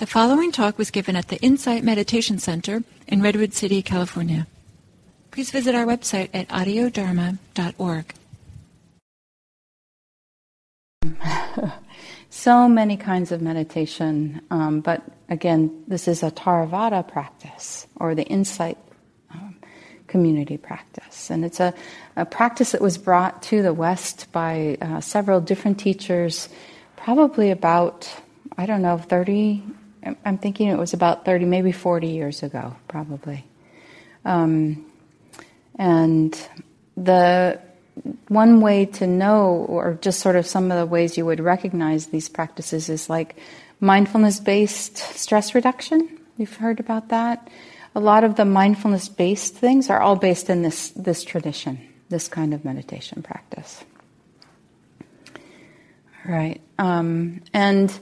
The following talk was given at the Insight Meditation Center in Redwood City, California. Please visit our website at audiodharma.org. so many kinds of meditation, um, but again, this is a Theravada practice or the Insight um, community practice. And it's a, a, practice that was brought to the West by uh, several different teachers, probably about, I don't know, 30 I'm thinking it was about 30, maybe 40 years ago, probably. Um, and the one way to know, or just sort of some of the ways you would recognize these practices, is like mindfulness based stress reduction. You've heard about that? A lot of the mindfulness based things are all based in this, this tradition, this kind of meditation practice. Right. Um, and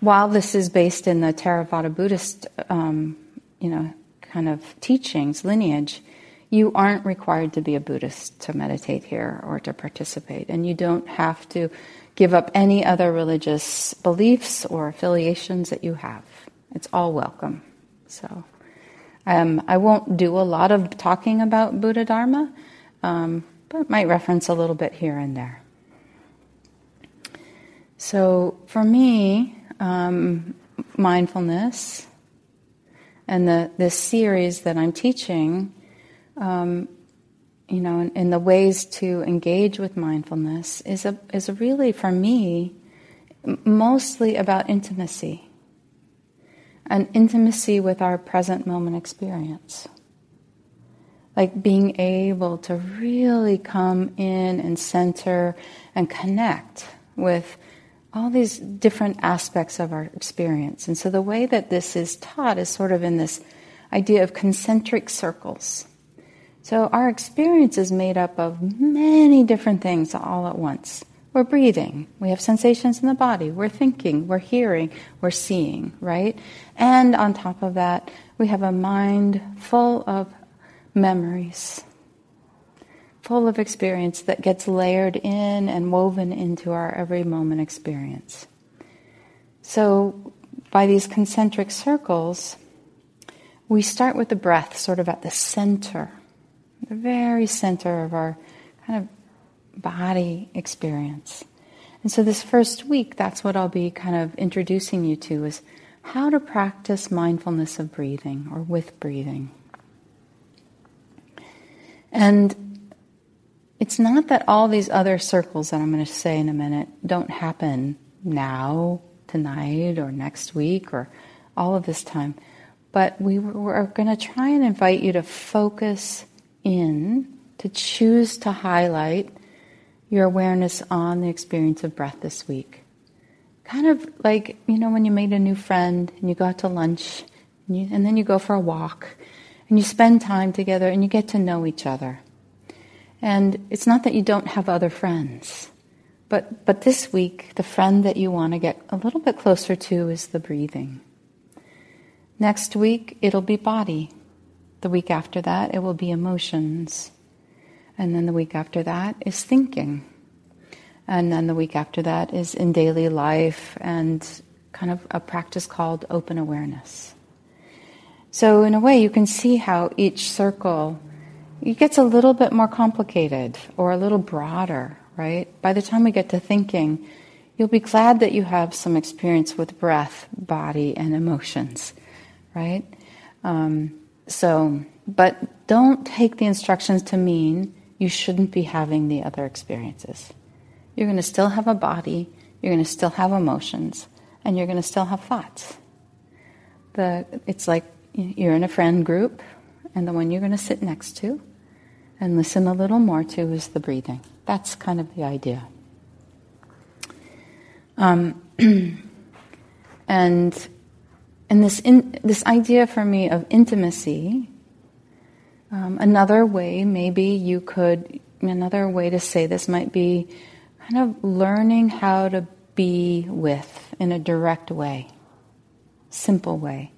while this is based in the Theravada Buddhist, um, you know, kind of teachings, lineage, you aren't required to be a Buddhist to meditate here or to participate. And you don't have to give up any other religious beliefs or affiliations that you have. It's all welcome. So um, I won't do a lot of talking about Buddha Dharma, um, but might reference a little bit here and there. So for me, um, mindfulness and the this series that I'm teaching, um, you know, in, the ways to engage with mindfulness is a is a really for me mostly about intimacy, an intimacy with our present moment experience. Like being able to really come in and center and connect with all these different aspects of our experience. And so the way that this is taught is sort of in this idea of concentric circles. So our experience is made up of many different things all at once. We're breathing, we have sensations in the body, we're thinking, we're hearing, we're seeing, right? And on top of that, we have a mind full of memories full of experience that gets layered in and woven into our every moment experience. So, by these concentric circles, we start with the breath sort of at the center, the very center of our kind of body experience. And so, this first week, that's what I'll be kind of introducing you to is how to practice mindfulness of breathing or with breathing. And it's not that all these other circles that I'm going to say in a minute don't happen now, tonight, or next week, or all of this time. But we are going to try and invite you to focus in, to choose to highlight your awareness on the experience of breath this week. Kind of like, you know, when you meet a new friend and you go out to lunch and, you, and then you go for a walk and you spend time together and you get to know each other. And it's not that you don't have other friends, but, but this week, the friend that you want to get a little bit closer to is the breathing. Next week, it'll be body. The week after that, it will be emotions. And then the week after that is thinking. And then the week after that is in daily life and kind of a practice called open awareness. So, in a way, you can see how each circle it gets a little bit more complicated or a little broader, right? By the time we get to thinking, you'll be glad that you have some experience with breath, body, and emotions, right? Um, so, but don't take the instructions to mean you shouldn't be having the other experiences. You're going to still have a body, you're going to still have emotions, and you're going to still have thoughts. The, it's like you're in a friend group, and the one you're going to sit next to and listen a little more to is the breathing. That's kind of the idea. Um, and and this in, this idea for me of intimacy. Um, another way, maybe you could. Another way to say this might be kind of learning how to be with in a direct way, simple way.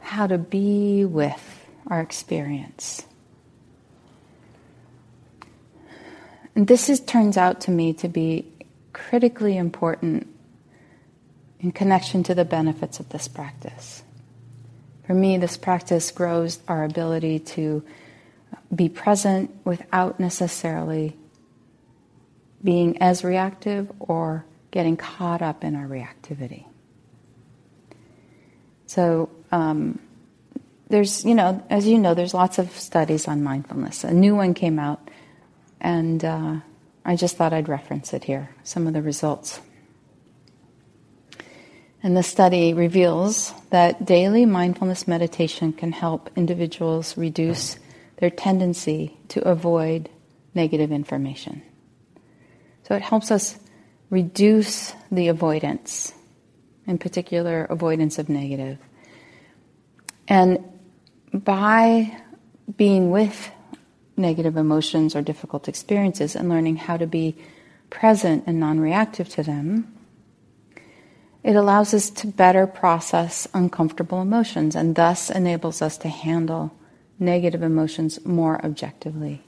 How to be with our experience. And this is, turns out to me to be critically important in connection to the benefits of this practice. For me, this practice grows our ability to be present without necessarily being as reactive or getting caught up in our reactivity. So, um, there's, you know, as you know, there's lots of studies on mindfulness. A new one came out, and uh, I just thought I'd reference it here, some of the results. And the study reveals that daily mindfulness meditation can help individuals reduce their tendency to avoid negative information. So it helps us reduce the avoidance, in particular, avoidance of negative. And by being with negative emotions or difficult experiences and learning how to be present and non reactive to them, it allows us to better process uncomfortable emotions and thus enables us to handle negative emotions more objectively.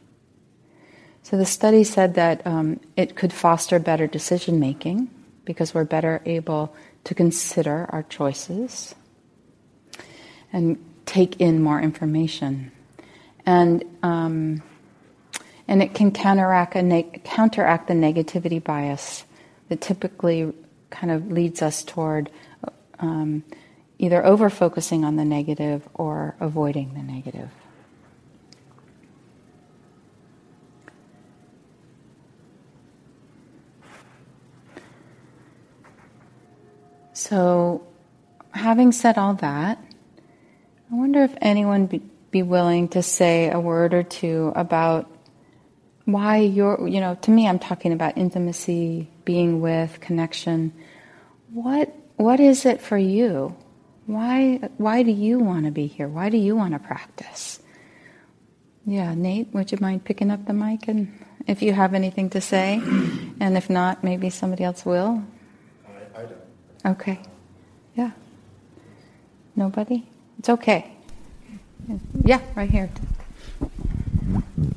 So the study said that um, it could foster better decision making because we're better able to consider our choices and take in more information. And, um, and it can counteract, ne- counteract the negativity bias that typically kind of leads us toward um, either over focusing on the negative or avoiding the negative. So, having said all that, wonder if anyone be, be willing to say a word or two about why you're, you know, to me, I'm talking about intimacy, being with, connection. What, what is it for you? Why, why do you want to be here? Why do you want to practice? Yeah, Nate, would you mind picking up the mic and if you have anything to say? And if not, maybe somebody else will. I, I don't. Okay. Yeah. Nobody? It's okay. Yeah, right here.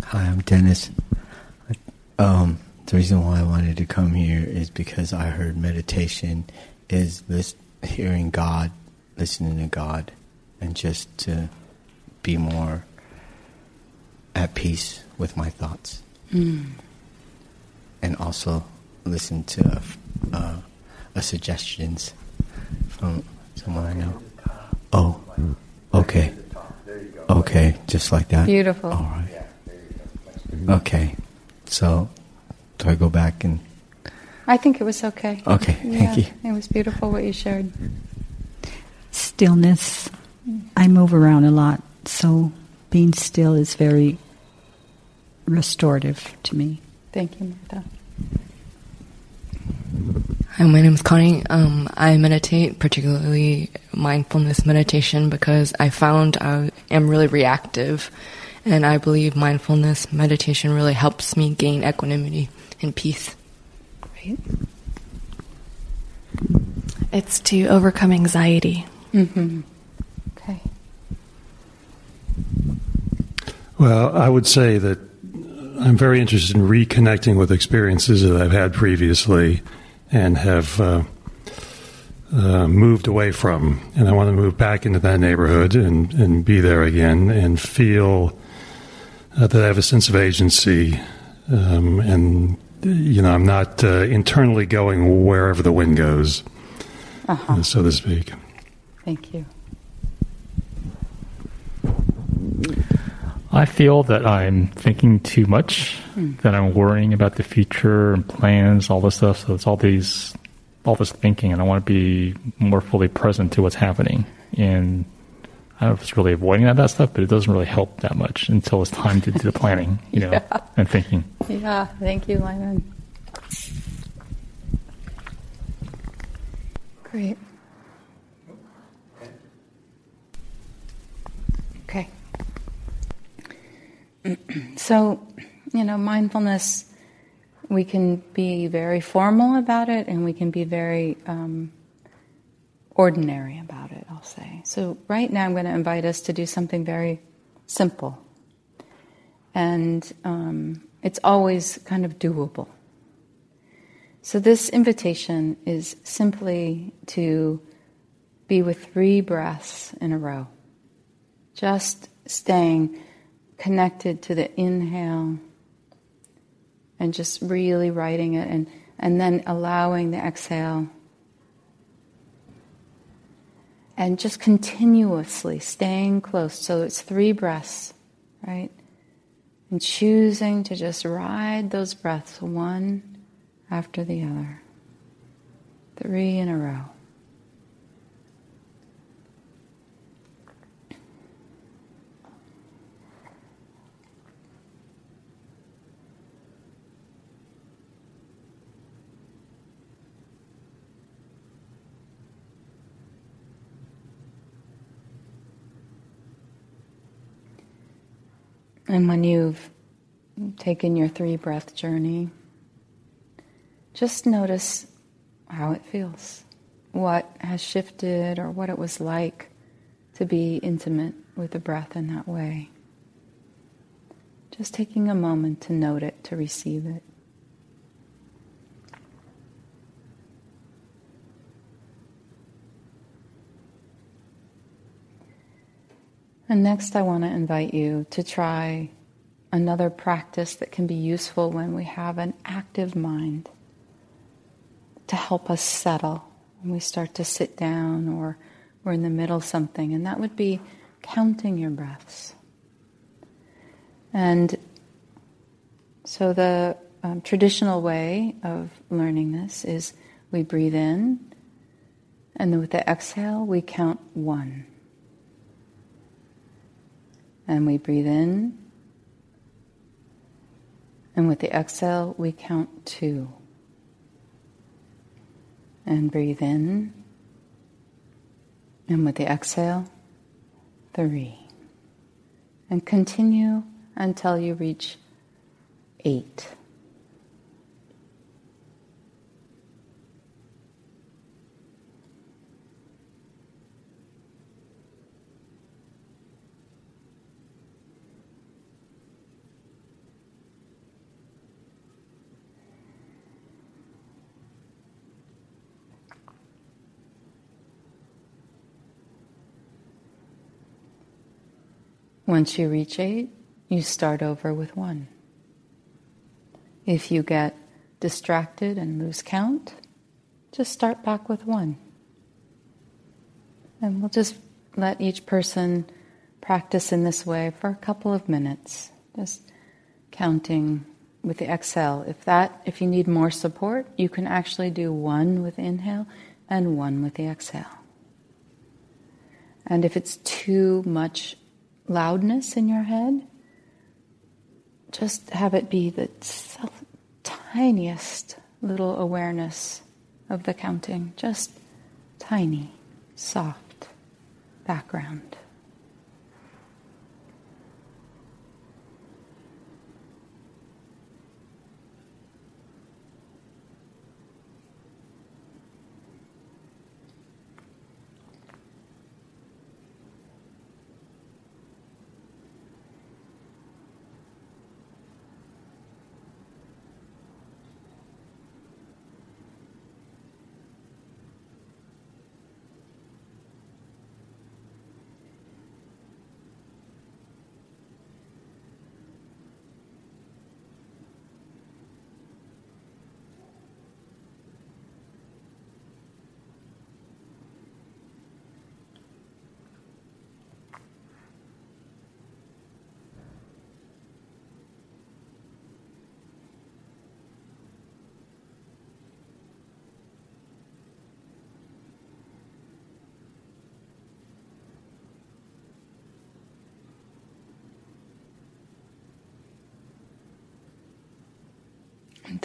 Hi, I'm Dennis. Um, the reason why I wanted to come here is because I heard meditation is this hearing God, listening to God, and just to be more at peace with my thoughts. Mm. And also listen to uh, uh, suggestions from someone I know. Oh, okay. Okay, just like that. Beautiful. All right. Okay, so do I go back and? I think it was okay. Okay, thank you. It was beautiful what you shared. Stillness. I move around a lot, so being still is very restorative to me. Thank you, Martha. Hi, my name is Connie. Um, I meditate, particularly mindfulness meditation, because I found I am really reactive, and I believe mindfulness meditation really helps me gain equanimity and peace. Great. It's to overcome anxiety. Mm-hmm. Okay. Well, I would say that I'm very interested in reconnecting with experiences that I've had previously and have uh, uh, moved away from. And I want to move back into that neighborhood and, and be there again and feel uh, that I have a sense of agency. Um, and, you know, I'm not uh, internally going wherever the wind goes, Uh-huh. so to speak. Thank you. I feel that I'm thinking too much, hmm. that I'm worrying about the future and plans, all this stuff. So it's all these, all this thinking, and I want to be more fully present to what's happening. And I don't know if it's really avoiding that, that stuff, but it doesn't really help that much until it's time to do the planning, you know, Yeah. and thinking. Yeah, thank you, Lyman. Great. Okay. so, you know, mindfulness, we can be very formal about it and we can be very um, ordinary about it, I'll say. So, right now, I'm going to invite us to do something very simple. And um, it's always kind of doable. So, this invitation is simply to be with three breaths in a row, just staying connected to the inhale and just really writing it and, and then allowing the exhale. And just continuously staying close. So it's three breaths, right? And choosing to just ride those breaths one after the other. Three in a row. And when you've taken your three breath journey, just notice how it feels, what has shifted, or what it was like to be intimate with the breath in that way. Just taking a moment to note it, to receive it. And next, I want to invite you to try another practice that can be useful when we have an active mind to help us settle when we start to sit down or we're in the middle of something. And that would be counting your breaths. And so, the um, traditional way of learning this is we breathe in, and then with the exhale, we count one. And we breathe in. And with the exhale, we count two. And breathe in. And with the exhale, three. And continue until you reach eight. Once you reach eight, you start over with one. If you get distracted and lose count, just start back with one. And we'll just let each person practice in this way for a couple of minutes, just counting with the exhale. If that if you need more support, you can actually do one with inhale and one with the exhale. And if it's too much loudness in your head, just have it be the tiniest little awareness of the counting, just tiny, soft background.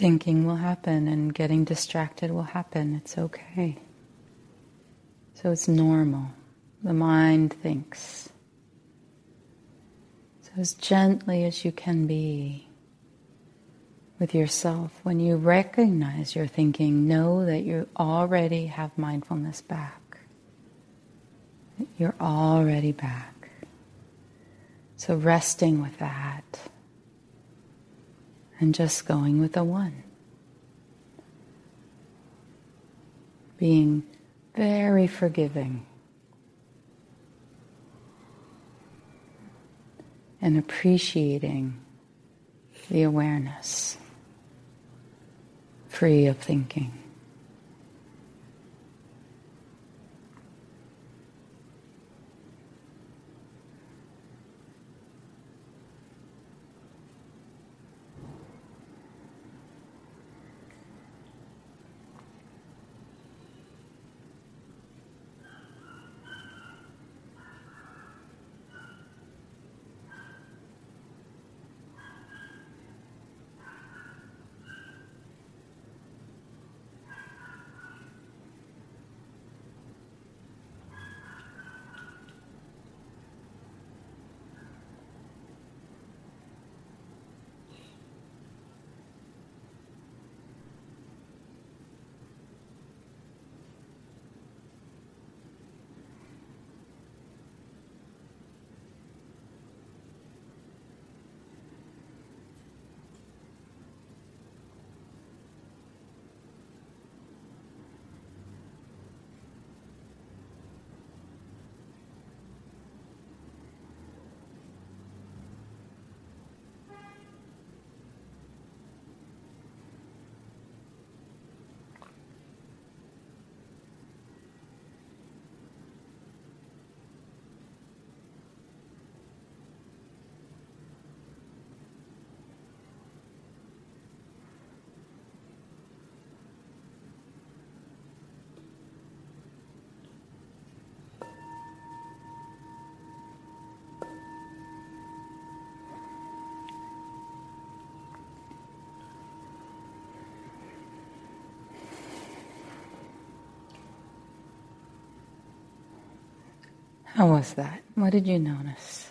Thinking will happen and getting distracted will happen. It's okay. So it's normal. The mind thinks. So, as gently as you can be with yourself, when you recognize your thinking, know that you already have mindfulness back. You're already back. So, resting with that and just going with the one. being very forgiving and appreciating the awareness, free of thinking. How was that? What did you notice?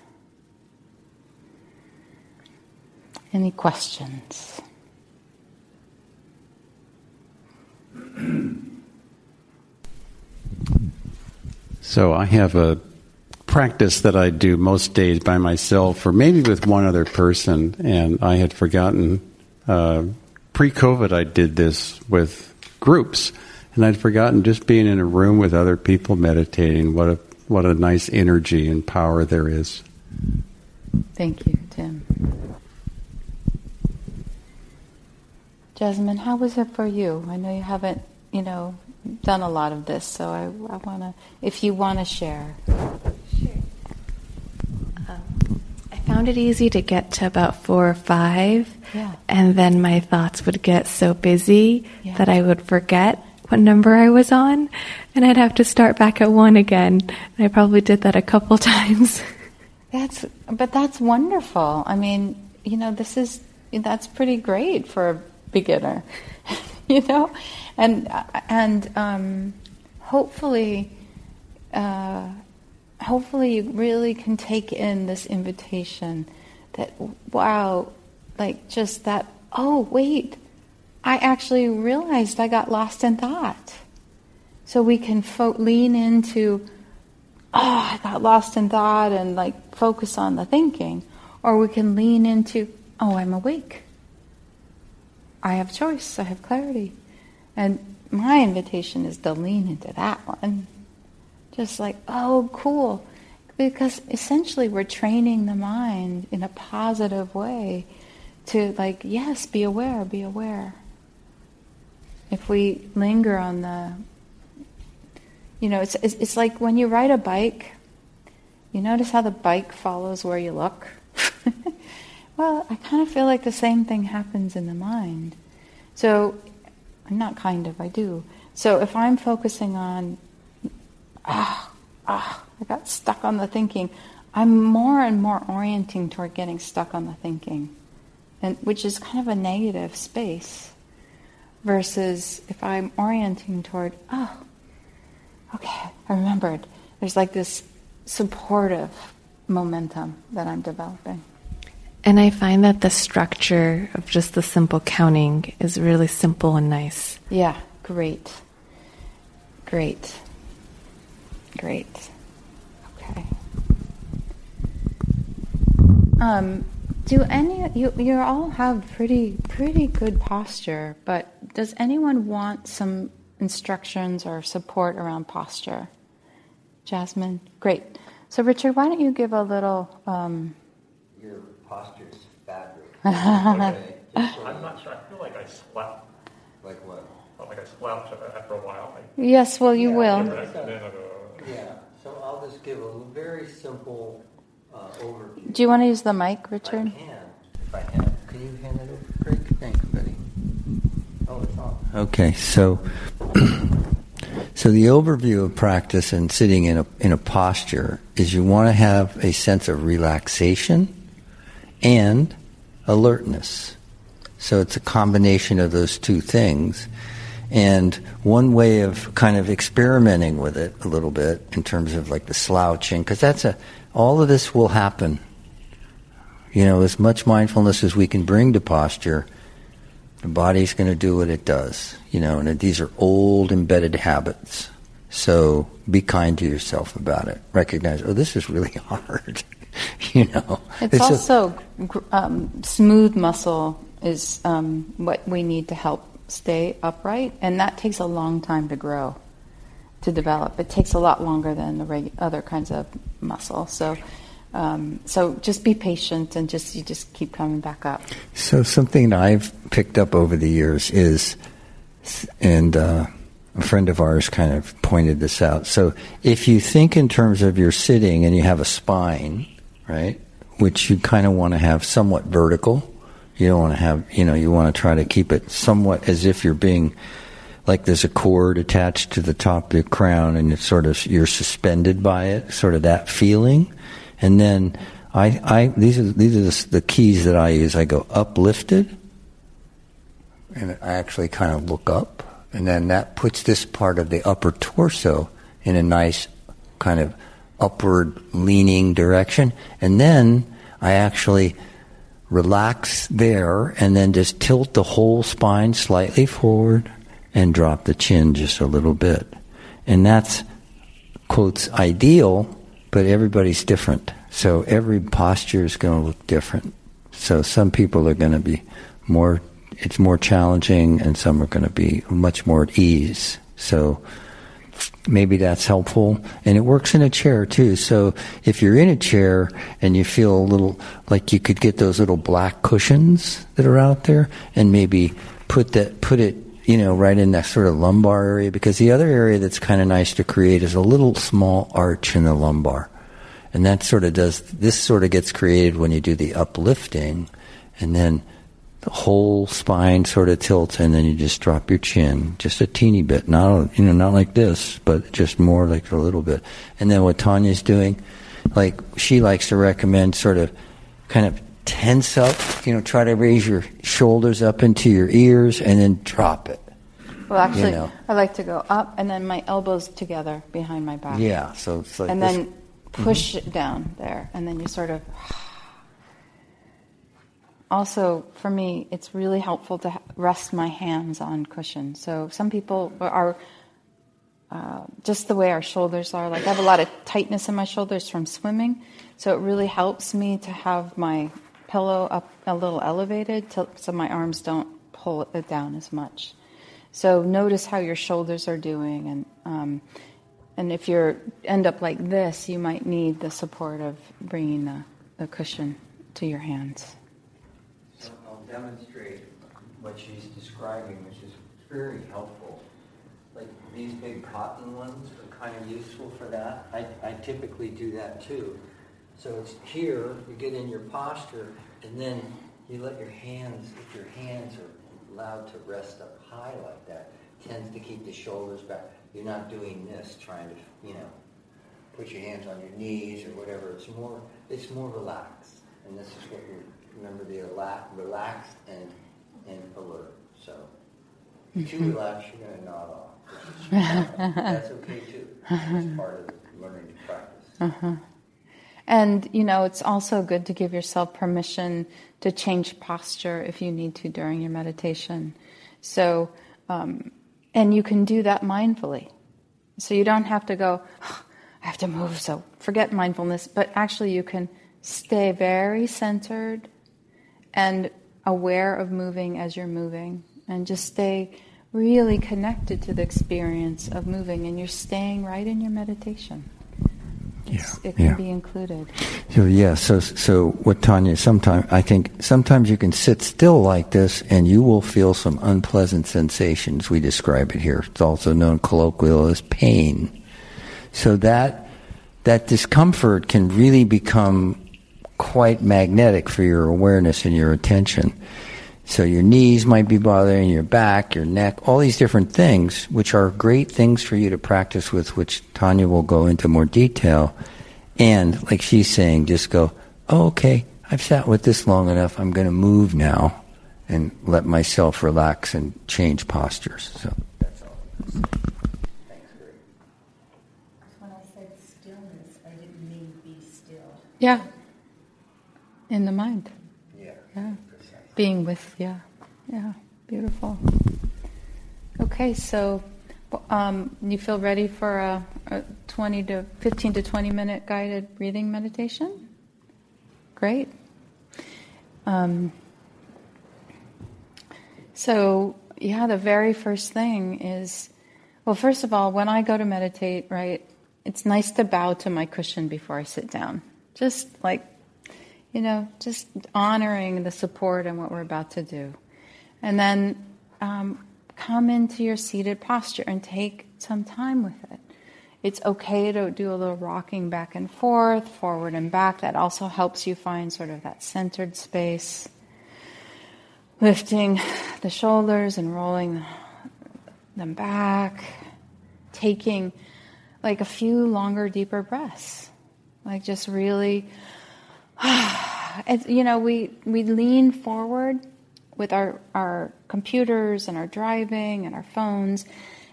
Any questions? So I have a practice that I do most days by myself, or maybe with one other person, and I had forgotten. Uh, pre-COVID, I did this with groups, and I'd forgotten just being in a room with other people meditating. What a what a nice energy and power there is. Thank you, Tim. Jasmine, how was it for you? I know you haven't, you know, done a lot of this, so I, I want to, if you want to share. Sure. Um, I found it easy to get to about four or five, yeah. and then my thoughts would get so busy yeah. that I would forget what number I was on, and I'd have to start back at one again. And I probably did that a couple times. That's, but that's wonderful. I mean, you know, this is that's pretty great for a beginner, you know, and and um, hopefully, uh, hopefully you really can take in this invitation that wow, like just that. Oh wait, I actually realized I got lost in thought. So we can fo- lean into, oh, I got lost in thought and like focus on the thinking. Or we can lean into, oh, I'm awake. I have choice, I have clarity. And my invitation is to lean into that one. Just like, oh, cool. Because essentially we're training the mind in a positive way to, like, yes, be aware, be aware if we linger on the you know it's, it's like when you ride a bike you notice how the bike follows where you look? Well i kind of feel like the same thing happens in the mind. So not kind of i do. So if i'm focusing on ah ah i got stuck on the thinking i'm more and more orienting toward getting stuck on the thinking and which is kind of a negative space versus if I'm orienting toward, oh, okay, I remembered. There's like this supportive momentum that I'm developing. And I find that the structure of just the simple counting is really simple and nice. Yeah, great. Great. Great. Okay. Um, do any you you all have pretty pretty good posture, but does anyone want some instructions or support around posture? Jasmine, great. So, Richard, why don't you give a little. Um, Your posture is fabulous. okay. I'm not sure. I feel like I slept. Like what? felt like I slept after a while. I, yes, well, you yeah, will. Yeah, so I'll just give a very simple uh, overview. Do you want to use the mic, Richard? I can, if I can. Can you hand it over, Craig? Thanks, buddy. Okay, so so the overview of practice and sitting in a in a posture is you want to have a sense of relaxation and alertness. So it's a combination of those two things. And one way of kind of experimenting with it a little bit in terms of like the slouching, because that's a, all of this will happen. You know, as much mindfulness as we can bring to posture, the body's going to do what it does. You know, and these are old embedded habits. So be kind to yourself about it. Recognize, oh, this is really hard. you know, it's, it's also a, um, smooth muscle is um, what we need to help stay upright, and that takes a long time to grow, to develop. It takes a lot longer than the regu- other kinds of muscle. So, um, so just be patient and just you just keep coming back up. So something I've picked up over the years is, and uh, a friend of ours kind of pointed this out. So if you think in terms of your sitting and you have a spine, right, which you kind of want to have somewhat vertical you don't want to have, you know, you want to try to keep it somewhat as if you're being like there's a cord attached to the top of the crown and it's sort of you're suspended by it, sort of that feeling. And then I, I these are these are the, the keys that I use. I go uplifted, and I actually kind of look up, and then that puts this part of the upper torso in a nice kind of upward leaning direction, and then I actually relax there, and then just tilt the whole spine slightly forward and drop the chin just a little bit. And that's, quotes, ideal, but everybody's different. So every posture is going to look different. So some people are going to be more, it's more challenging, and some are going to be much more at ease. So maybe that's helpful. And it works in a chair too. So if you're in a chair and you feel a little like you could get those little black cushions that are out there and maybe put that, put it, you know, right in that sort of lumbar area because the other area that's kind of nice to create is a little small arch in the lumbar. And that sort of does, this sort of gets created when you do the uplifting and then the whole spine sort of tilts, and then you just drop your chin just a teeny bit, not you know not like this, but just more like a little bit. And then what Tanya's doing, like she likes to recommend, sort of kind of tense up, you know, try to raise your shoulders up into your ears, and then drop it. Well, actually, you know. I like to go up and then my elbows together behind my back. Yeah, so it's like and this. then push mm-hmm. it down there, and then you sort of also for me it's really helpful to rest my hands on cushions so some people are uh, just the way our shoulders are like i have a lot of tightness in my shoulders from swimming so it really helps me to have my pillow up a little elevated to, so my arms don't pull it down as much so notice how your shoulders are doing and um, and if you end up like this you might need the support of bringing the, the cushion to your hands So I'll demonstrate what she's describing, which is very helpful. Like these big cotton ones are kind of useful for that. I, I typically do that too. So it's here, you get in your posture, and then you let your hands, if your hands are allowed to rest up high like that, tends to keep the shoulders back. You're not doing this, trying to, you know, put your hands on your knees or whatever. It's more, it's more relaxed, and this is what you're remember the relaxed and, and alert. So if you mm-hmm. relax, you're going to nod off. That's okay too. It's part of learning to practice. Uh-huh. And, you know, it's also good to give yourself permission to change posture if you need to during your meditation. So, um, and you can do that mindfully. So you don't have to go, oh, I have to move, so forget mindfulness, but actually you can stay very centered and aware of moving as you're moving and just stay really connected to the experience of moving and you're staying right in your meditation. It's, yeah, it can yeah. be included. So yeah, so so what Tanya? Sometimes I think sometimes you can sit still like this, and you will feel some unpleasant sensations. We describe it here. It's also known colloquially as pain. So that that discomfort can really become quite magnetic for your awareness and your attention. So your knees might be bothering your back, your neck, all these different things, which are great things for you to practice with, which Tanya will go into more detail. And like she's saying, just go, oh, okay, I've sat with this long enough. I'm going to move now and let myself relax and change postures. So that's all. Thanks, Greg. When I said stillness, I didn't mean be still. Yeah. In the mind. Being with, yeah. Yeah. Beautiful. Okay, so um, you feel ready for a, a 20 to 15 to 20 minute guided breathing meditation? Great. Um, so, yeah, the very first thing is well, first of all, when I go to meditate, right, it's nice to bow to my cushion before I sit down. Just like, you know, just honoring the support and what we're about to do. And then um, come into your seated posture and take some time with it. It's okay to do a little rocking back and forth, forward and back. That also helps you find sort of that centered space. Lifting the shoulders and rolling them back. Taking like a few longer, deeper breaths. Like just really, you know, we, we lean forward with our, our computers and our driving and our phones,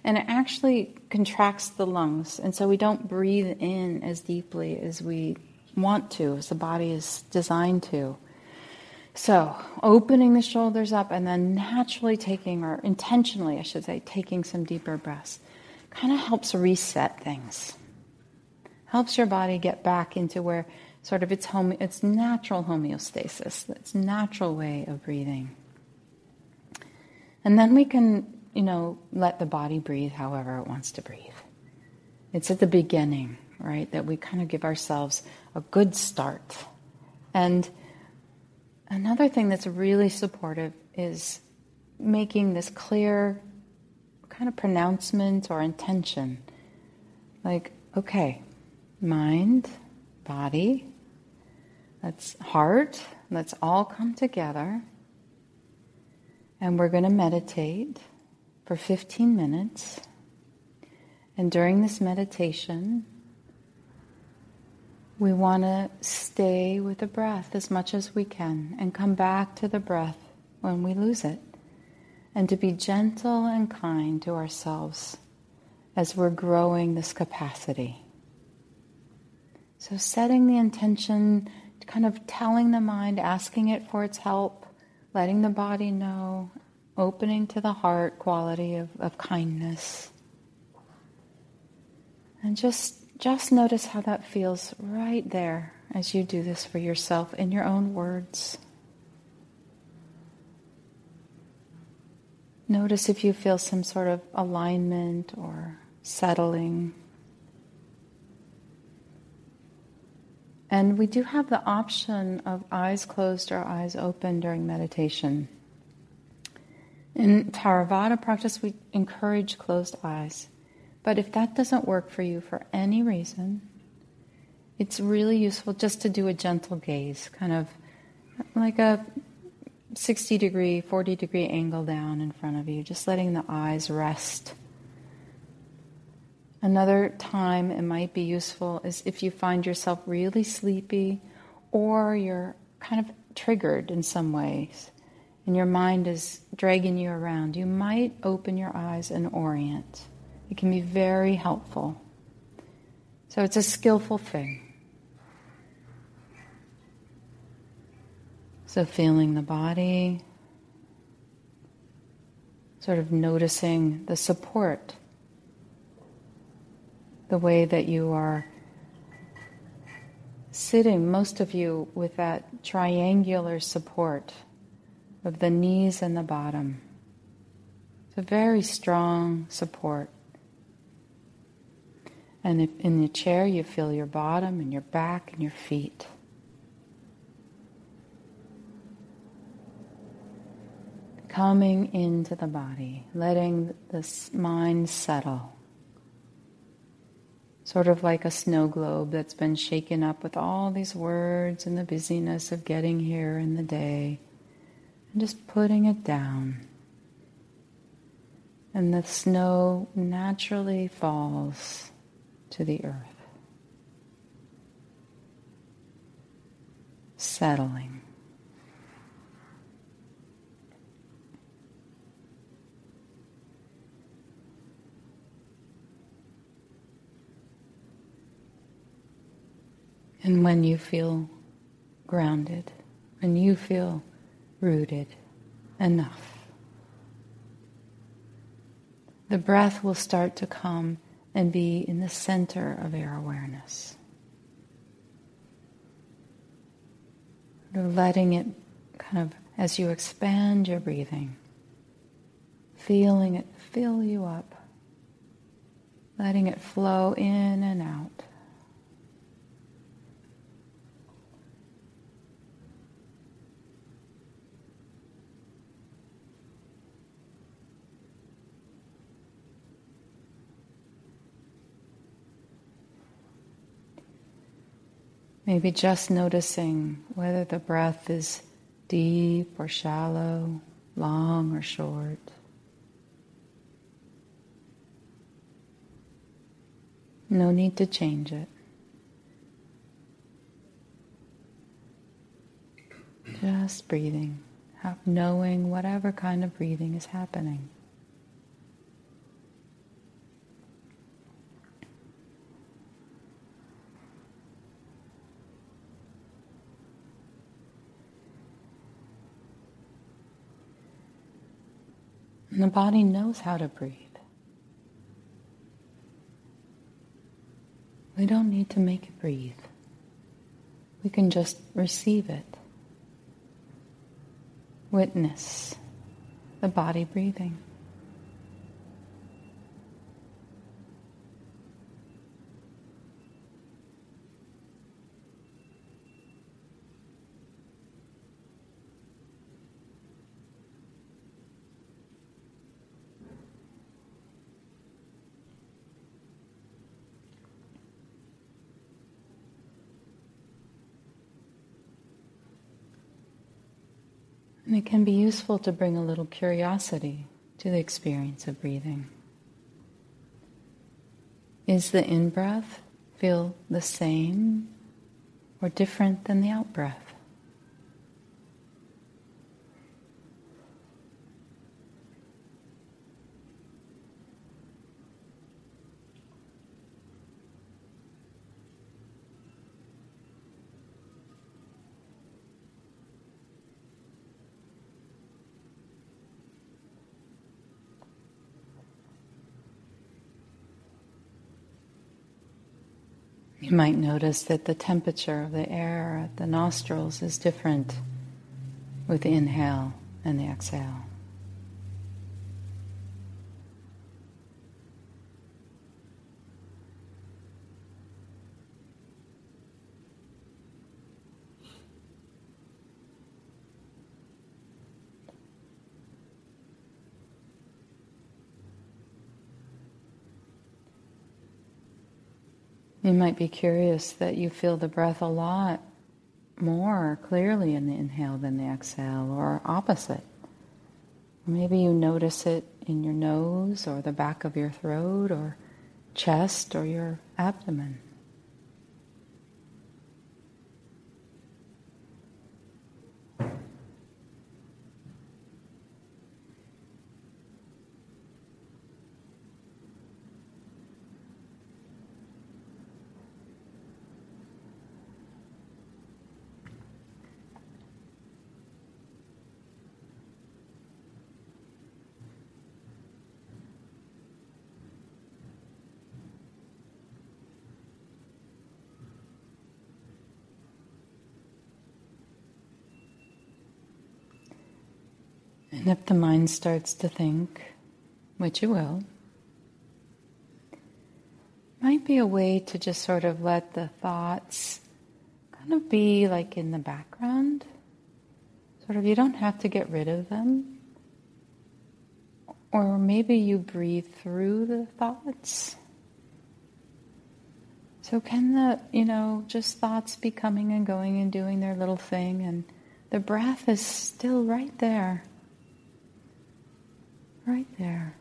and it actually contracts the lungs. And so we don't breathe in as deeply as we want to, as the body is designed to. So, opening the shoulders up and then naturally taking, or intentionally, I should say, taking some deeper breaths kind of helps reset things. Helps your body get back into where sort of its home, its natural homeostasis, its natural way of breathing. And then we can, you know, let the body breathe however it wants to breathe. It's at the beginning, right, that we kind of give ourselves a good start. And another thing that's really supportive is making this clear kind of pronouncement or intention. Like, okay, mind, body, let's heart, let's all come together. And we're going to meditate for 15 minutes. And during this meditation, we want to stay with the breath as much as we can and come back to the breath when we lose it. And to be gentle and kind to ourselves as we're growing this capacity. So, setting the intention, kind of telling the mind, asking it for its help, letting the body know, opening to the heart quality of, of kindness. And just just notice how that feels right there as you do this for yourself in your own words. Notice if you feel some sort of alignment or settling. And we do have the option of eyes closed or eyes open during meditation. In Theravada practice, we encourage closed eyes. But if that doesn't work for you for any reason, it's really useful just to do a gentle gaze, kind of like a 60 degree, 40 degree angle down in front of you, just letting the eyes rest. Another time it might be useful is if you find yourself really sleepy or you're kind of triggered in some ways and your mind is dragging you around, you might open your eyes and orient. It can be very helpful. So it's a skillful thing. So feeling the body, sort of noticing the support, the way that you are sitting, most of you, with that triangular support of the knees and the bottom. It's a very strong support. And if in the chair, you feel your bottom and your back and your feet. Coming into the body, letting the mind settle. Sort of like a snow globe that's been shaken up with all these words and the busyness of getting here in the day, and just putting it down. And the snow naturally falls to the earth. Settling. And when you feel grounded, when you feel rooted enough, the breath will start to come and be in the center of your awareness. You're letting it kind of, as you expand your breathing, feeling it fill you up, letting it flow in and out. Maybe just noticing whether the breath is deep or shallow, long or short. No need to change it. Just breathing, knowing whatever kind of breathing is happening. And the body knows how to breathe. We don't need to make it breathe. We can just receive it. Witness the body breathing. And it can be useful to bring a little curiosity to the experience of breathing. Is the in breath feel the same or different than the out breath? You might notice that the temperature of the air at the nostrils is different with the inhale and the exhale. You might be curious that you feel the breath a lot more clearly in the inhale than the exhale, or opposite. Maybe you notice it in your nose, or the back of your throat, or chest, or your abdomen. And if the mind starts to think, which you will, might be a way to just sort of let the thoughts kind of be like in the background. Sort of, you don't have to get rid of them. Or maybe you breathe through the thoughts. So, can the, you know, just thoughts be coming and going and doing their little thing, and the breath is still right there. Right there.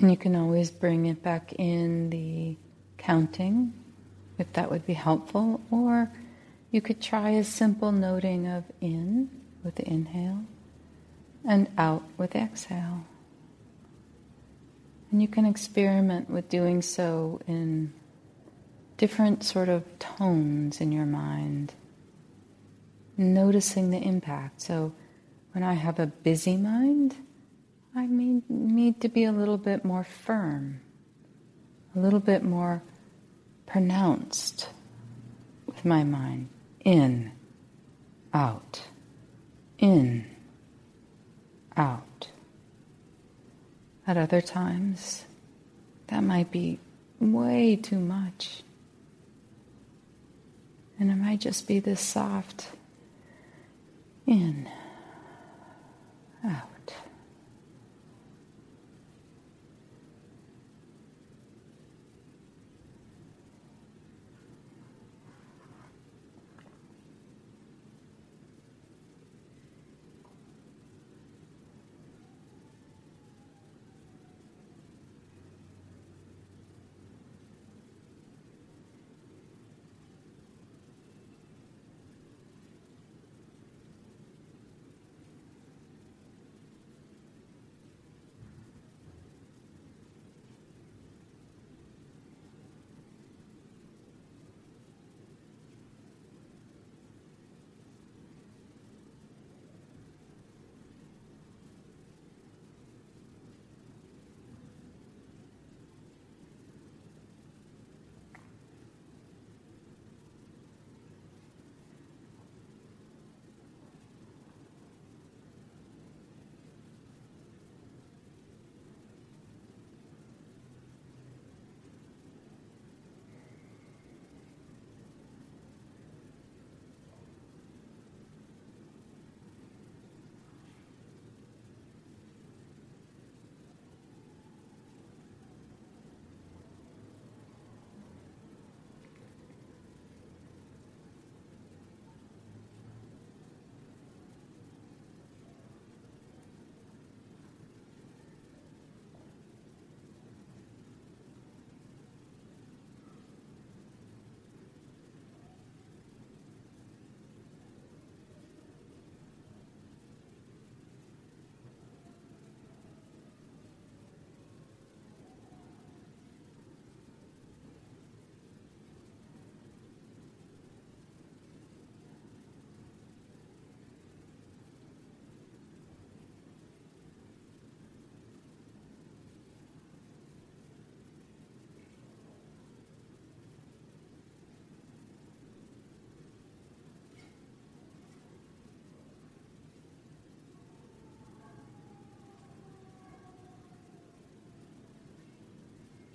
And you can always bring it back in the counting, if that would be helpful, or you could try a simple noting of in with the inhale and out with exhale. And you can experiment with doing so in different sort of tones in your mind, noticing the impact. So when I have a busy mind, I may need to be a little bit more firm, a little bit more pronounced with my mind. In, out, in, out. At other times, that might be way too much. And it might just be this soft in, out.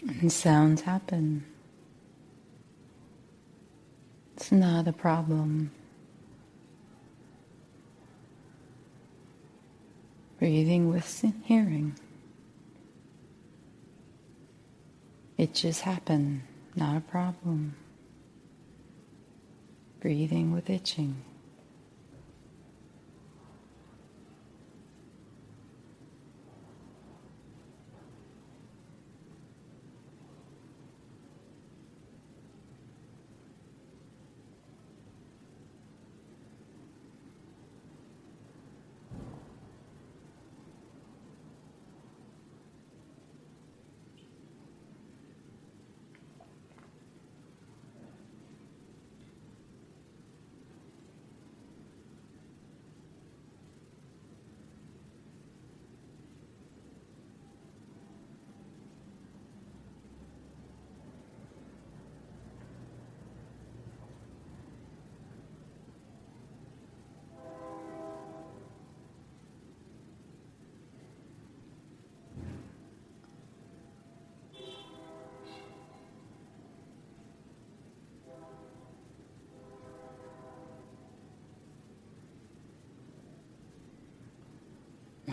And sounds happen. It's not a problem. Breathing with hearing. Itches happen, not a problem. Breathing with itching.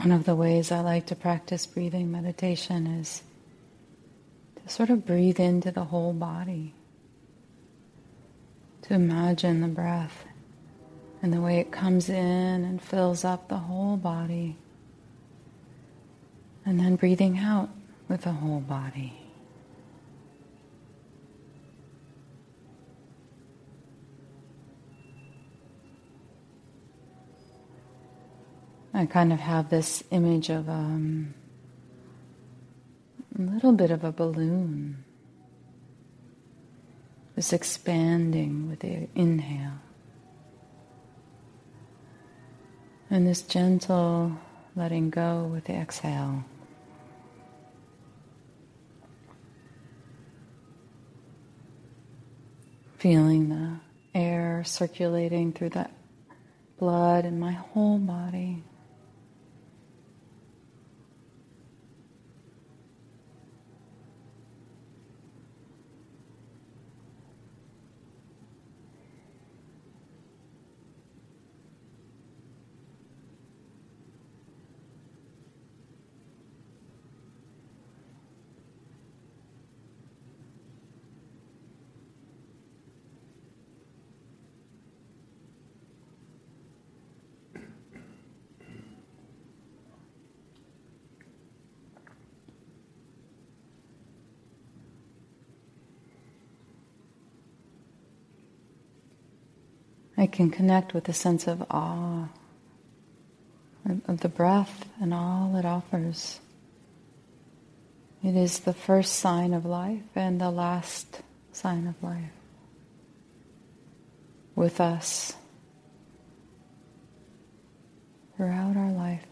One of the ways I like to practice breathing meditation is to sort of breathe into the whole body, to imagine the breath and the way it comes in and fills up the whole body, and then breathing out with the whole body. I kind of have this image of um, a little bit of a balloon, just expanding with the inhale. And this gentle letting go with the exhale. Feeling the air circulating through the blood in my whole body. I can connect with a sense of awe of the breath and all it offers. It is the first sign of life and the last sign of life. With us throughout our life,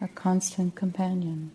a constant companion.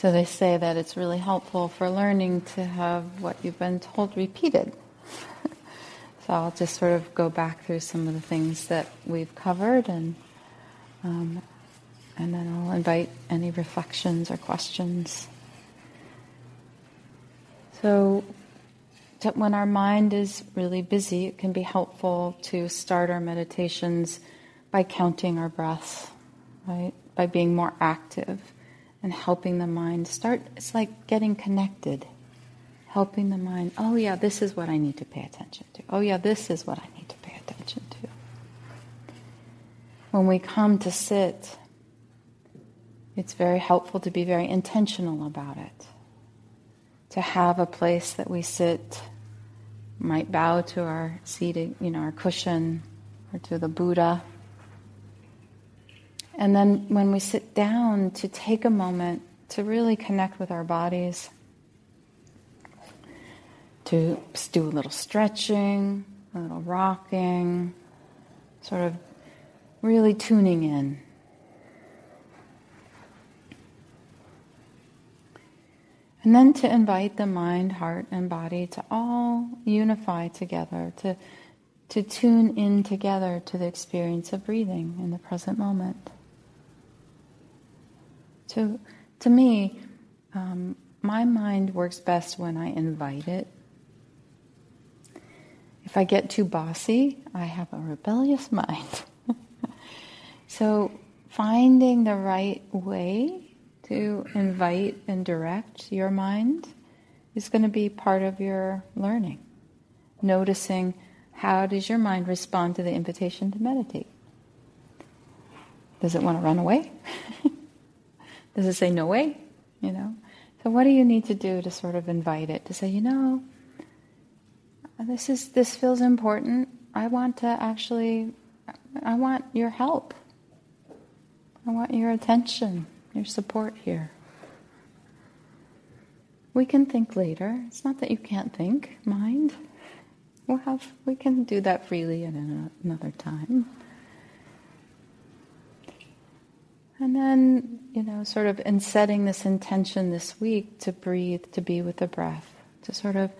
So they say that it's really helpful for learning to have what you've been told repeated. so I'll just sort of go back through some of the things that we've covered and um, and then I'll invite any reflections or questions. So, when our mind is really busy, it can be helpful to start our meditations by counting our breaths, right? By being more active and helping the mind start. It's like getting connected, helping the mind, oh, yeah, this is what I need to pay attention to. Oh, yeah, this is what I need to pay attention to. When we come to sit, it's very helpful to be very intentional about it. To have a place that we sit, might bow to our seated, you know, our cushion or to the Buddha. And then when we sit down, to take a moment to really connect with our bodies, to do a little stretching, a little rocking, sort of really tuning in. And then to invite the mind, heart, and body to all unify together, to, to tune in together to the experience of breathing in the present moment. To, to me, um, my mind works best when I invite it. If I get too bossy, I have a rebellious mind. so, finding the right way to invite and direct your mind is going to be part of your learning. Noticing how does your mind respond to the invitation to meditate? Does it want to run away? does it say no way? You know? So what do you need to do to sort of invite it to say, you know, this is this feels important. I want to actually I want your help. I want your attention your support here. We can think later. It's not that you can't think, mind. We'll have, we can do that freely at another time. And then, you know, sort of in setting this intention this week to breathe, to be with the breath, to sort of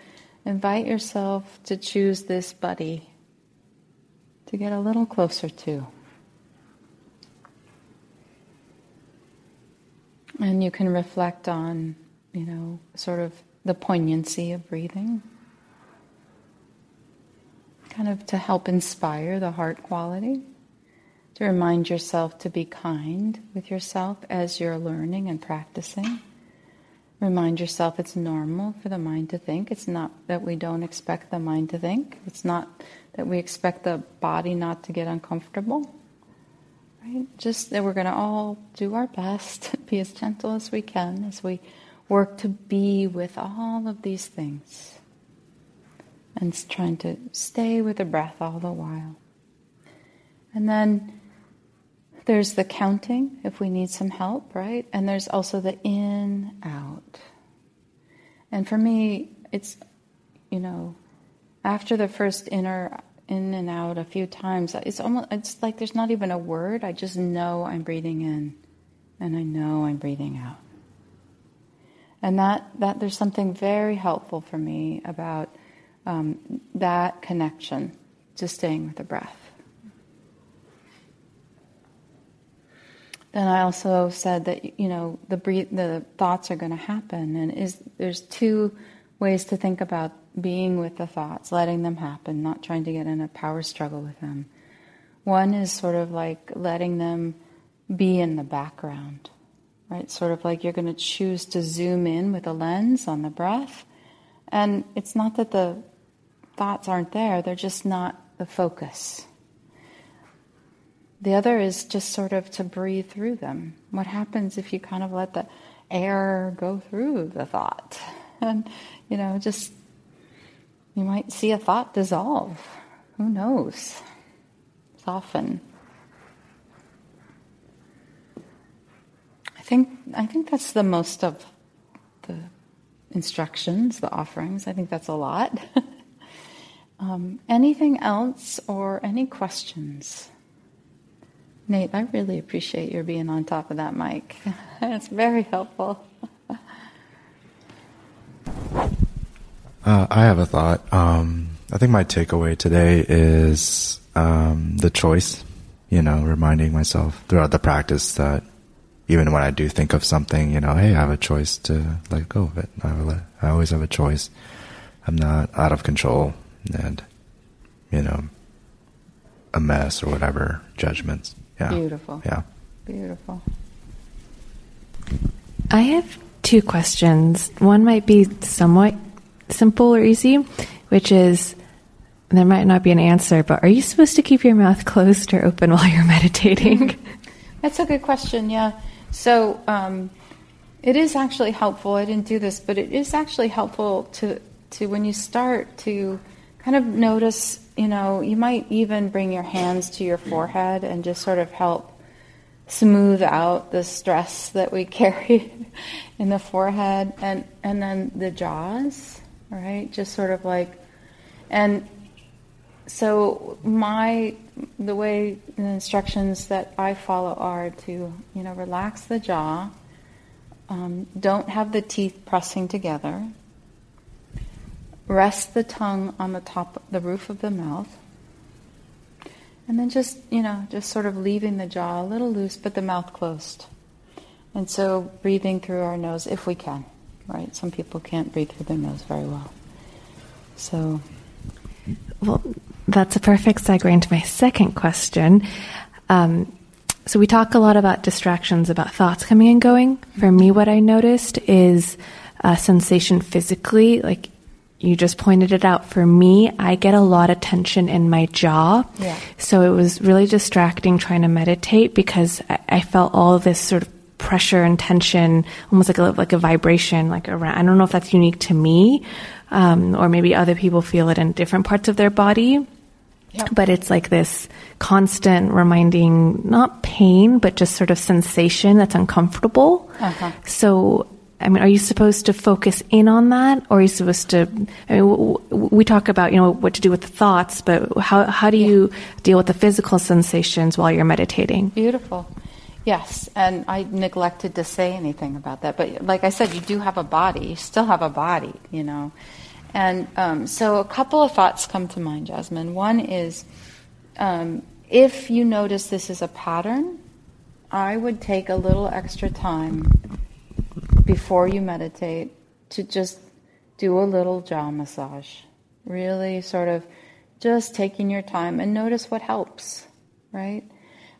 invite yourself to choose this buddy to get a little closer to. And you can reflect on, you know, sort of the poignancy of breathing, kind of to help inspire the heart quality, to remind yourself to be kind with yourself as you're learning and practicing. Remind yourself it's normal for the mind to think. It's not that we don't expect the mind to think. It's not that we expect the body not to get uncomfortable. Right? Just that we're going to all do our best, be as gentle as we can as we work to be with all of these things. And trying to stay with the breath all the while. And then there's the counting if we need some help, right? And there's also the in, out. And for me, it's, you know, after the first inner in and out a few times. It's almost it's like there's not even a word. I just know I'm breathing in and I know I'm breathing out. And that, that there's something very helpful for me about um, that connection to staying with the breath. Then I also said that you know the breathe, the thoughts are going to happen, and is there's two ways to think about being with the thoughts, letting them happen, not trying to get in a power struggle with them. One is sort of like letting them be in the background, right? Sort of like you're going to choose to zoom in with a lens on the breath. And it's not that the thoughts aren't there, they're just not the focus. The other is just sort of to breathe through them. What happens if you kind of let the air go through the thought? And, you know, just you might see a thought dissolve. Who knows? Soften. I think I think that's the most of the instructions, the offerings. I think that's a lot. um, anything else or any questions? Nate, I really appreciate your being on top of that mic. it's very helpful. Uh, I have a thought. Um, I think my takeaway today is um, the choice, you know, reminding myself throughout the practice that even when I do think of something, you know, hey, I have a choice to let go of it. I, let, I always have a choice. I'm not out of control and, you know, a mess or whatever judgments. Yeah. Beautiful. Yeah. Beautiful. I have two questions. One might be somewhat simple or easy, which is there might not be an answer, but are you supposed to keep your mouth closed or open while you're meditating? That's a good question, yeah. So um, it is actually helpful. I didn't do this, but it is actually helpful to, to when you start to kind of notice, you know, you might even bring your hands to your forehead and just sort of help smooth out the stress that we carry in the forehead and, and then the jaws, right? Just sort of like, and so my the way the instructions that I follow are to you know relax the jaw, um, don't have the teeth pressing together, rest the tongue on the top the roof of the mouth, and then just you know just sort of leaving the jaw a little loose but the mouth closed, and so breathing through our nose if we can, right? Some people can't breathe through their nose very well, so. Well, that's a perfect segue into my second question. Um, so we talk a lot about distractions, about thoughts coming and going. For me, what I noticed is a sensation physically, like you just pointed it out. For me, I get a lot of tension in my jaw. Yeah. So it was really distracting trying to meditate because I, I felt all this sort of pressure and tension, almost like a, like a vibration, like around. I don't know if that's unique to me, um, or maybe other people feel it in different parts of their body. But it's like this constant reminding, not pain, but just sort of sensation that's uncomfortable. Uh-huh. So, I mean, are you supposed to focus in on that, or are you supposed to? I mean, w- w- we talk about you know what to do with the thoughts, but how how do you deal with the physical sensations while you're meditating? Beautiful. Yes, and I neglected to say anything about that. But like I said, you do have a body. You still have a body, you know. And um, so a couple of thoughts come to mind, Jasmine. One is um, if you notice this is a pattern, I would take a little extra time before you meditate to just do a little jaw massage. Really sort of just taking your time and notice what helps, right?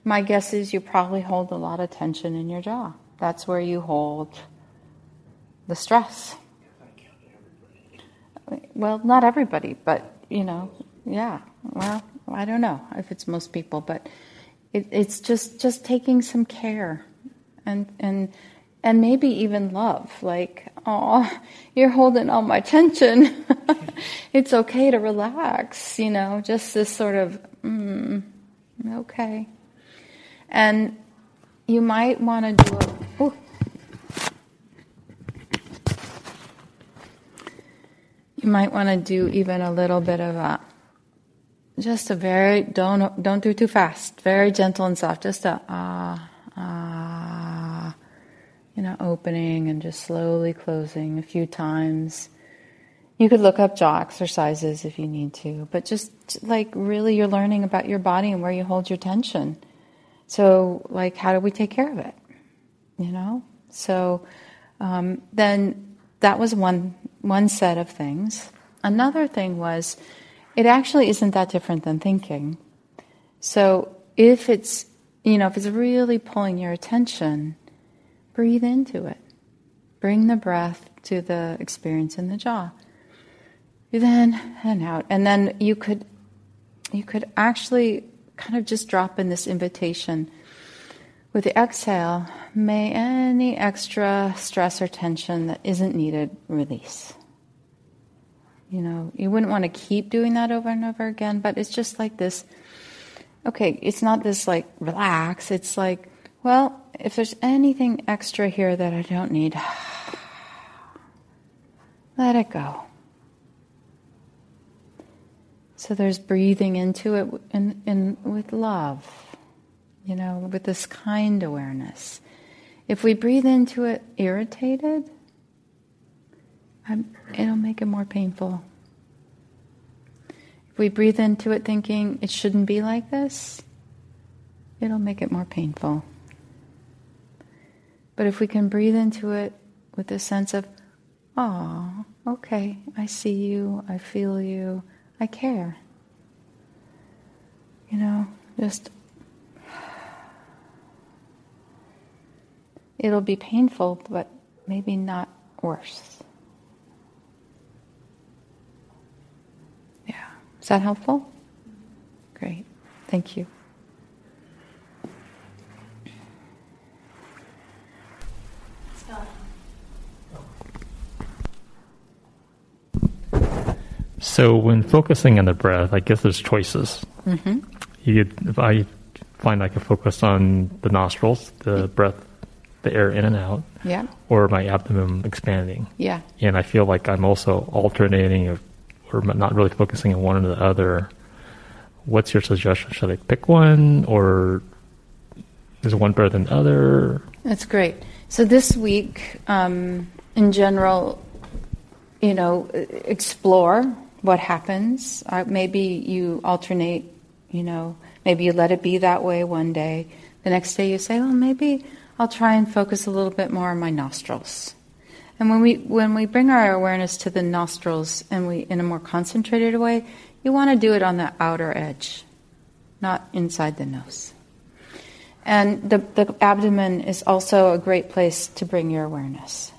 My guess is you probably hold a lot of tension in your jaw. That's where you hold the stress. Well, not everybody, but you know, yeah. Well, I don't know if it's most people, but it, it's just just taking some care, and and and maybe even love. Like, oh, you're holding all my tension. it's okay to relax. You know, just this sort of mm, okay, and you might want to do a. You might want to do even a little bit of a just a very don't don't do too fast very gentle and soft just a ah ah you know opening and just slowly closing a few times you could look up jaw exercises if you need to but just like really you're learning about your body and where you hold your tension so like how do we take care of it you know so um, then that was one one set of things. Another thing was, it actually isn't that different than thinking. So if it's, you know, if it's really pulling your attention, breathe into it. Bring the breath to the experience in the jaw. Then and out. And then you could you could actually kind of just drop in this invitation. With the exhale, may any extra stress or tension that isn't needed release. You know, you wouldn't want to keep doing that over and over again, but it's just like this okay, it's not this like relax, it's like, well, if there's anything extra here that I don't need, let it go. So there's breathing into it in, in, with love, you know, with this kind awareness. If we breathe into it irritated, I'm, it'll make it more painful. If we breathe into it thinking it shouldn't be like this, it'll make it more painful. But if we can breathe into it with a sense of, oh, okay, I see you, I feel you, I care. You know, just. It'll be painful, but maybe not worse. Yeah. Is that helpful? Great. Thank you. So when focusing on the breath, I guess there's choices. Mm-hmm. You, if I find I can focus on the nostrils, the breath, the air in and out, Yeah. or my abdomen expanding. Yeah. And I feel like I'm also alternating or, or not really focusing on one or the other. What's your suggestion? Should I pick one or is one better than the other? That's great. So this week, um, in general, you know, explore what happens. Uh, maybe you alternate, you know, maybe you let it be that way one day. The next day you say, well, maybe I'll try and focus a little bit more on my nostrils. And when we when we bring our awareness to the nostrils and we in a more concentrated way, you want to do it on the outer edge, not inside the nose. And the, the abdomen is also a great place to bring your awareness.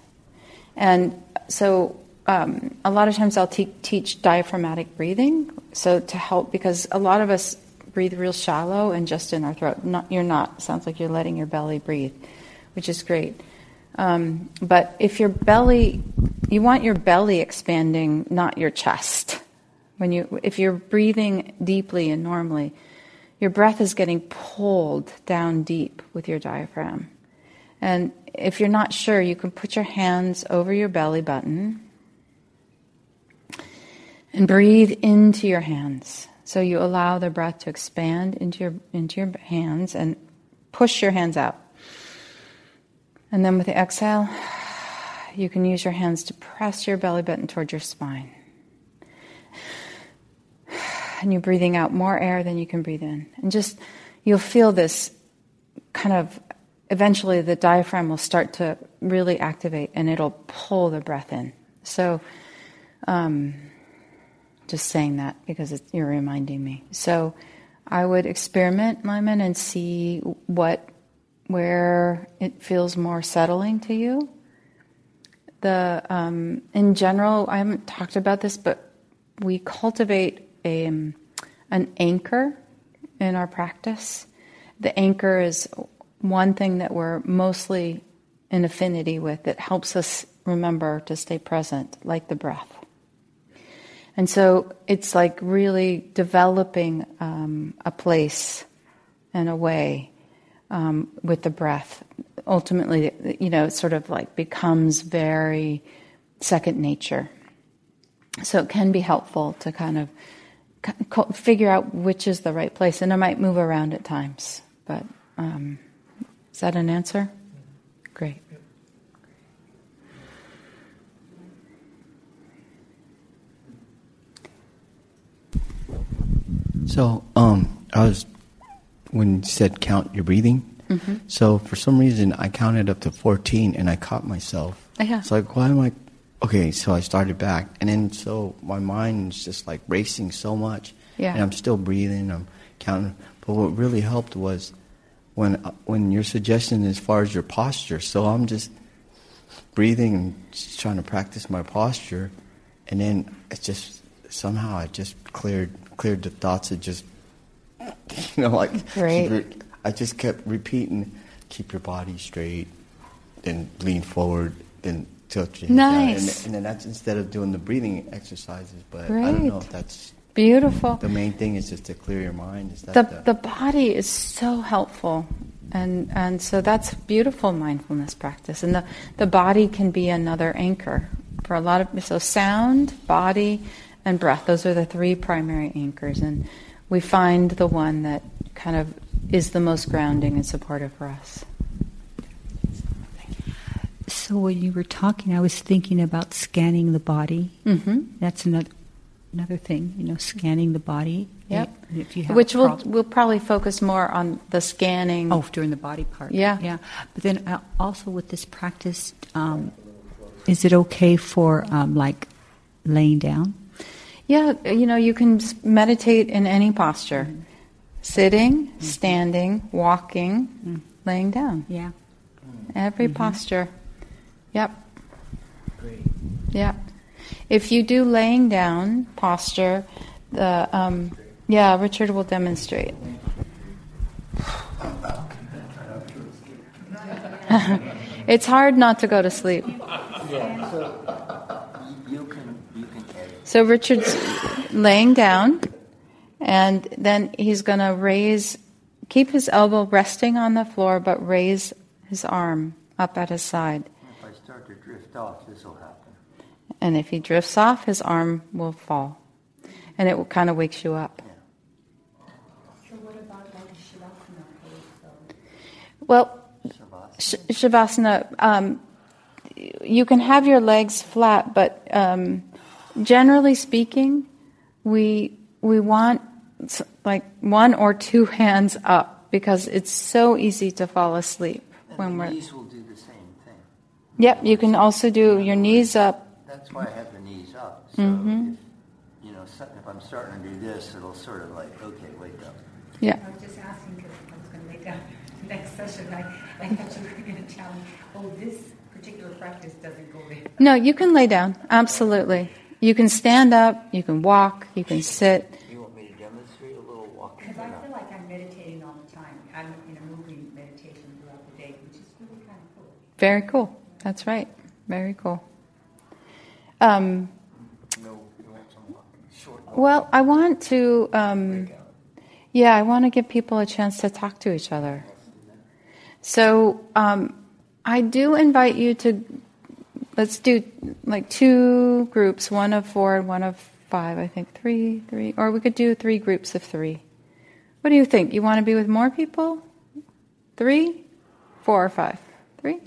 And so um, a lot of times I'll te- teach diaphragmatic breathing, so to help because a lot of us breathe real shallow and just in our throat. Not, you're not. Sounds like you're letting your belly breathe, which is great. Um, but if your belly, you want your belly expanding, not your chest. When you, if you're breathing deeply and normally, your breath is getting pulled down deep with your diaphragm. And if you're not sure, you can put your hands over your belly button and breathe into your hands. So you allow the breath to expand into your into your hands and push your hands out. And then with the exhale, you can use your hands to press your belly button toward your spine. And you're breathing out more air than you can breathe in. And just you'll feel this kind of eventually the diaphragm will start to really activate and it'll pull the breath in. So um, just saying that because you're reminding me. So I would experiment, Lyman, and see what, where it feels more settling to you. The um, in general, I haven't talked about this, but we cultivate a, um, an anchor in our practice. The anchor is one thing that we're mostly in affinity with that helps us remember to stay present, like the breath. And so it's like really developing um, a place and a way um, with the breath. Ultimately, you know, it sort of like becomes very second nature. So it can be helpful to kind of figure out which is the right place. And I might move around at times, but um, is that an answer? Great. So, um, I was when you said count your breathing. Mm-hmm. So for some reason, I counted up to fourteen, and I caught myself. Yeah. It's like, why am I? Okay, so I started back, and then so my mind is just like racing so much. Yeah. And I'm still breathing. I'm counting. But what really helped was when when your suggestion as far as your posture. So I'm just breathing and just trying to practice my posture, and then it's just somehow I just cleared cleared the thoughts. It just you know like Great. I just kept repeating, keep your body straight, then lean forward, then tilt your head down. Nice. And, and then that's instead of doing the breathing exercises. But I don't know if that's Beautiful. the main thing is just to clear your mind. Is that the, the, the body is so helpful and and so that's beautiful mindfulness practice and the, the body can be another anchor for a lot of so sound body and breath those are the three primary anchors and we find the one that kind of is the most grounding and supportive for us So when you were talking, I was thinking about scanning the body. Mm-hmm. That's another another thing, you know, scanning the body. Yep. If you have Which we'll, prob- we'll probably focus more on the scanning. Oh, during the body part. Yeah. Yeah. But then uh, also with this practice, um, is it okay for um, like laying down? Yeah, you know, you can meditate in any posture mm-hmm. sitting, mm-hmm. standing, walking, mm. laying down. Yeah. Every mm-hmm. posture. Yep. Yep. If you do laying down posture, the um, yeah, Richard will demonstrate. it's hard not to go to sleep. So Richard's laying down, and then he's going to raise, keep his elbow resting on the floor, but raise his arm up at his side. If I start to drift off, this will happen. And if he drifts off, his arm will fall. And it kind of wakes you up. What about savasana? Well, sh- Shavasana, um, you can have your legs flat, but um, generally speaking, we we want like one or two hands up because it's so easy to fall asleep when And the we're. knees will do the same thing. Yep, you can also do your knees up. That's why I have the knees up. So Mhm. if, you know, if I'm starting to do this, it'll sort of like, okay, wake up. Yeah. I was just asking because I was going to make that next session. I, I thought you were going to tell me, oh, this particular practice doesn't go there. No, you can lay down. Absolutely. You can stand up. You can walk. You can sit. You want me to demonstrate a little walking? Because I feel like I'm meditating all the time. I'm in a moving meditation throughout the day, which is really kind of cool. Very cool. That's right. Very cool. Um, well, I want to. Um, yeah, I want to give people a chance to talk to each other. So um, I do invite you to. Let's do like two groups, one of four and one of five. I think three, three, or we could do three groups of three. What do you think? You want to be with more people? Three, four, or five? Three.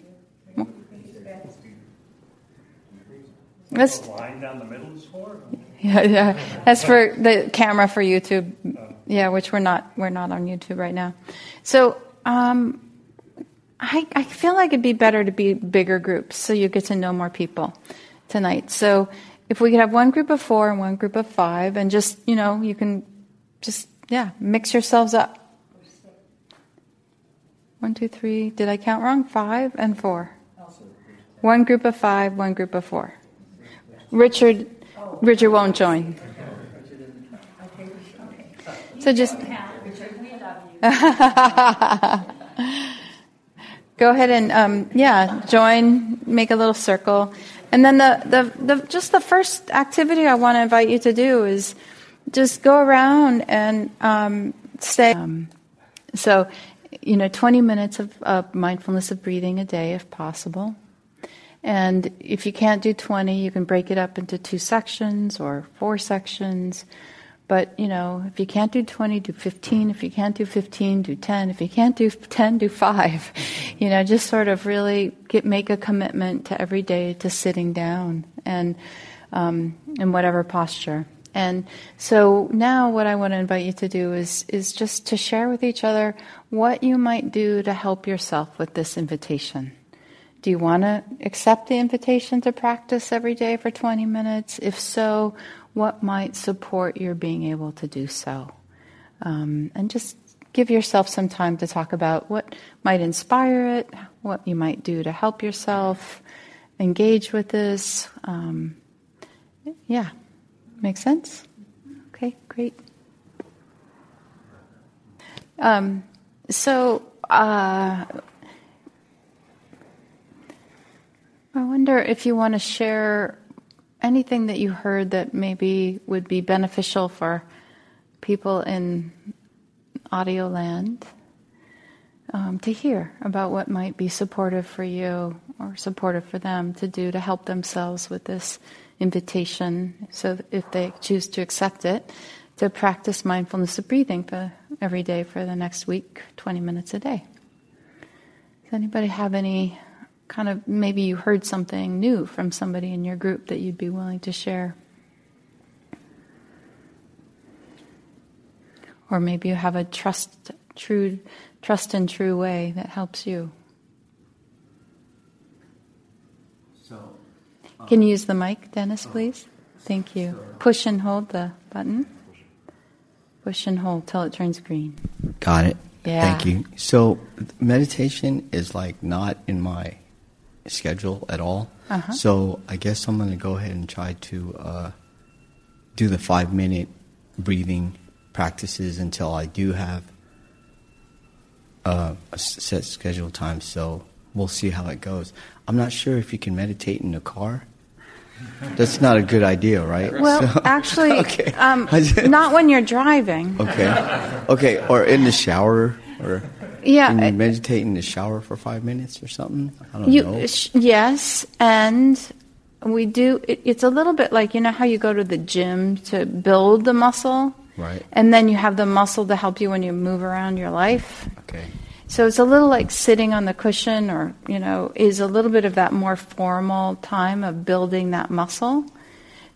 More? Let's line down the middle is for? yeah, yeah. That's for the camera for YouTube. Yeah, which we're not we're not on YouTube right now. So um, I I feel like it'd be better to be bigger groups so you get to know more people tonight. So if we could have one group of four and one group of five, and just you know you can just yeah mix yourselves up. One, two, three. Did I count wrong? Five and four. One group of five, one group of four. Richard, Richard won't join. So just go ahead and um, yeah, join, make a little circle, and then the, the the just the first activity I want to invite you to do is just go around and um, stay. Um, so, you know, twenty minutes of uh, mindfulness of breathing a day, if possible. And if you can't do 20, you can break it up into two sections or four sections. But, you know, if you can't do 20, do 15. If you can't do 15, do 10. If you can't do 10, do 5. You know, just sort of really get, make a commitment to every day to sitting down and um, in whatever posture. And so now what I want to invite you to do is, is just to share with each other what you might do to help yourself with this invitation. Do you want to accept the invitation to practice every day for 20 minutes? If so, what might support your being able to do so? Um, and just give yourself some time to talk about what might inspire it, what you might do to help yourself engage with this. Um, yeah, make sense? Okay, great. Um, so, uh, I wonder if you want to share anything that you heard that maybe would be beneficial for people in audio land um, to hear about what might be supportive for you or supportive for them to do to help themselves with this invitation. So, if they choose to accept it, to practice mindfulness of breathing for every day for the next week, 20 minutes a day. Does anybody have any kind of maybe you heard something new from somebody in your group that you'd be willing to share. Or maybe you have a trust, true, trust and true way that helps you. So, uh, Can you use the mic, Dennis, uh, please? Thank you. Push and hold the button. Push and hold till it turns green. Got it. Yeah. Thank you. So, meditation is like not in my schedule at all. Uh-huh. So, I guess I'm going to go ahead and try to uh, do the five minute breathing practices until I do have uh, a set schedule time. So, we'll see how it goes. I'm not sure if you can meditate in the car. That's not a good idea, right? Well, So- actually, okay. um, not when you're driving. Okay. Okay. Or in the shower, or Yeah, can you meditate in the shower for five minutes or something? I don't You know. sh- yes, and we do. It, it's a little bit like you know how you go to the gym to build the muscle, Right. and then you have the muscle to help you when you move around your life. Okay. So it's a little like sitting on the cushion, or you know, is a little bit of that more formal time of building that muscle.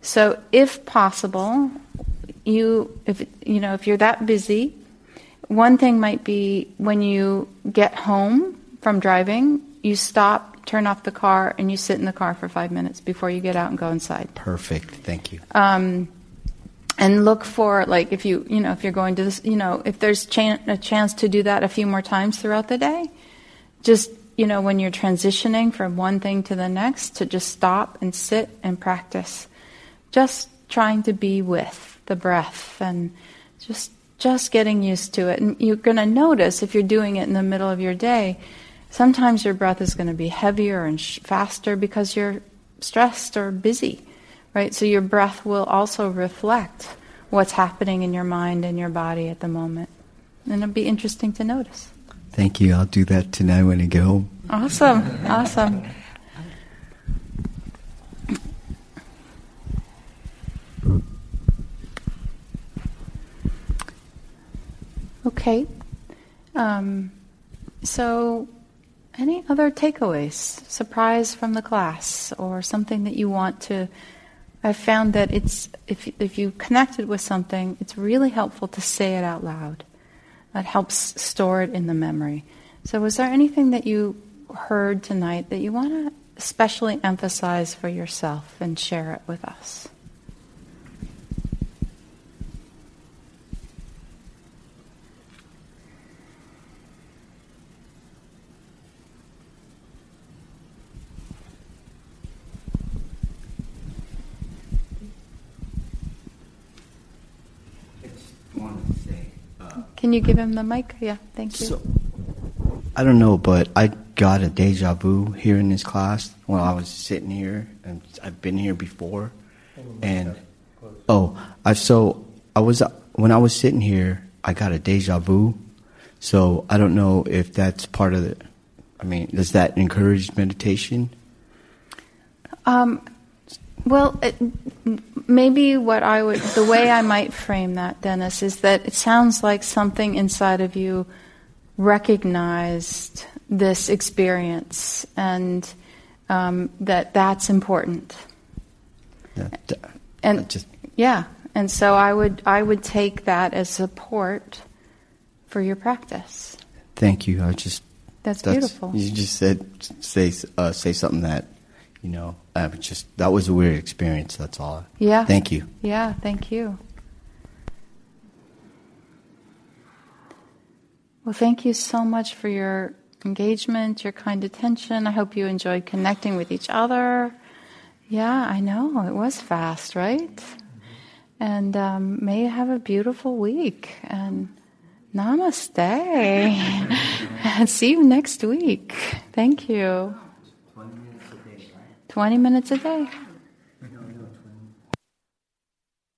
So if possible, you if you know if you're that busy, one thing might be when you get home from driving, you stop, turn off the car, and you sit in the car for five minutes before you get out and go inside. Perfect. Thank you. Um, and look for like if you you know if you're going to this you know if there's chan- a chance to do that a few more times throughout the day just you know when you're transitioning from one thing to the next to just stop and sit and practice just trying to be with the breath and just just getting used to it. And you're going to notice if you're doing it in the middle of your day sometimes your breath is going to be heavier and sh- faster because you're stressed or busy right? So your breath will also reflect what's happening in your mind and your body at the moment. And it'll be interesting to notice. Thank you. I'll do that tonight when I go home. awesome. Awesome Okay. Um, so, any other takeaways, surprise from the class, or something that you want to? I've found that it's if if you connected with something, it's really helpful to say it out loud. That helps store it in the memory. So, was there anything that you heard tonight that you want to especially emphasize for yourself and share it with us? Can you give him the mic? Yeah, thank you. So, I don't know, but I got a deja vu here in this class when I was sitting here, and I've been here before. And oh, I so I was when I was sitting here, I got a deja vu. So I don't know if that's part of the. I mean, does that encourage meditation? Um, well, it, maybe what I would, the way I might frame that, Dennis, is that it sounds like something inside of you recognized this experience and um, that that's important. That- And just yeah, and so I would I would take that as support for your practice. thank you. I just That's beautiful. You just said say uh, say something that you know. I was just that was a weird experience. That's all. Yeah. Thank you. Yeah, thank you. Well, thank you so much for your engagement, your kind attention. I hope you enjoyed connecting with each other. Yeah, I know. It was fast, right? And um, may you have a beautiful week. And namaste. and see you next week. Thank you. 20 minutes a day.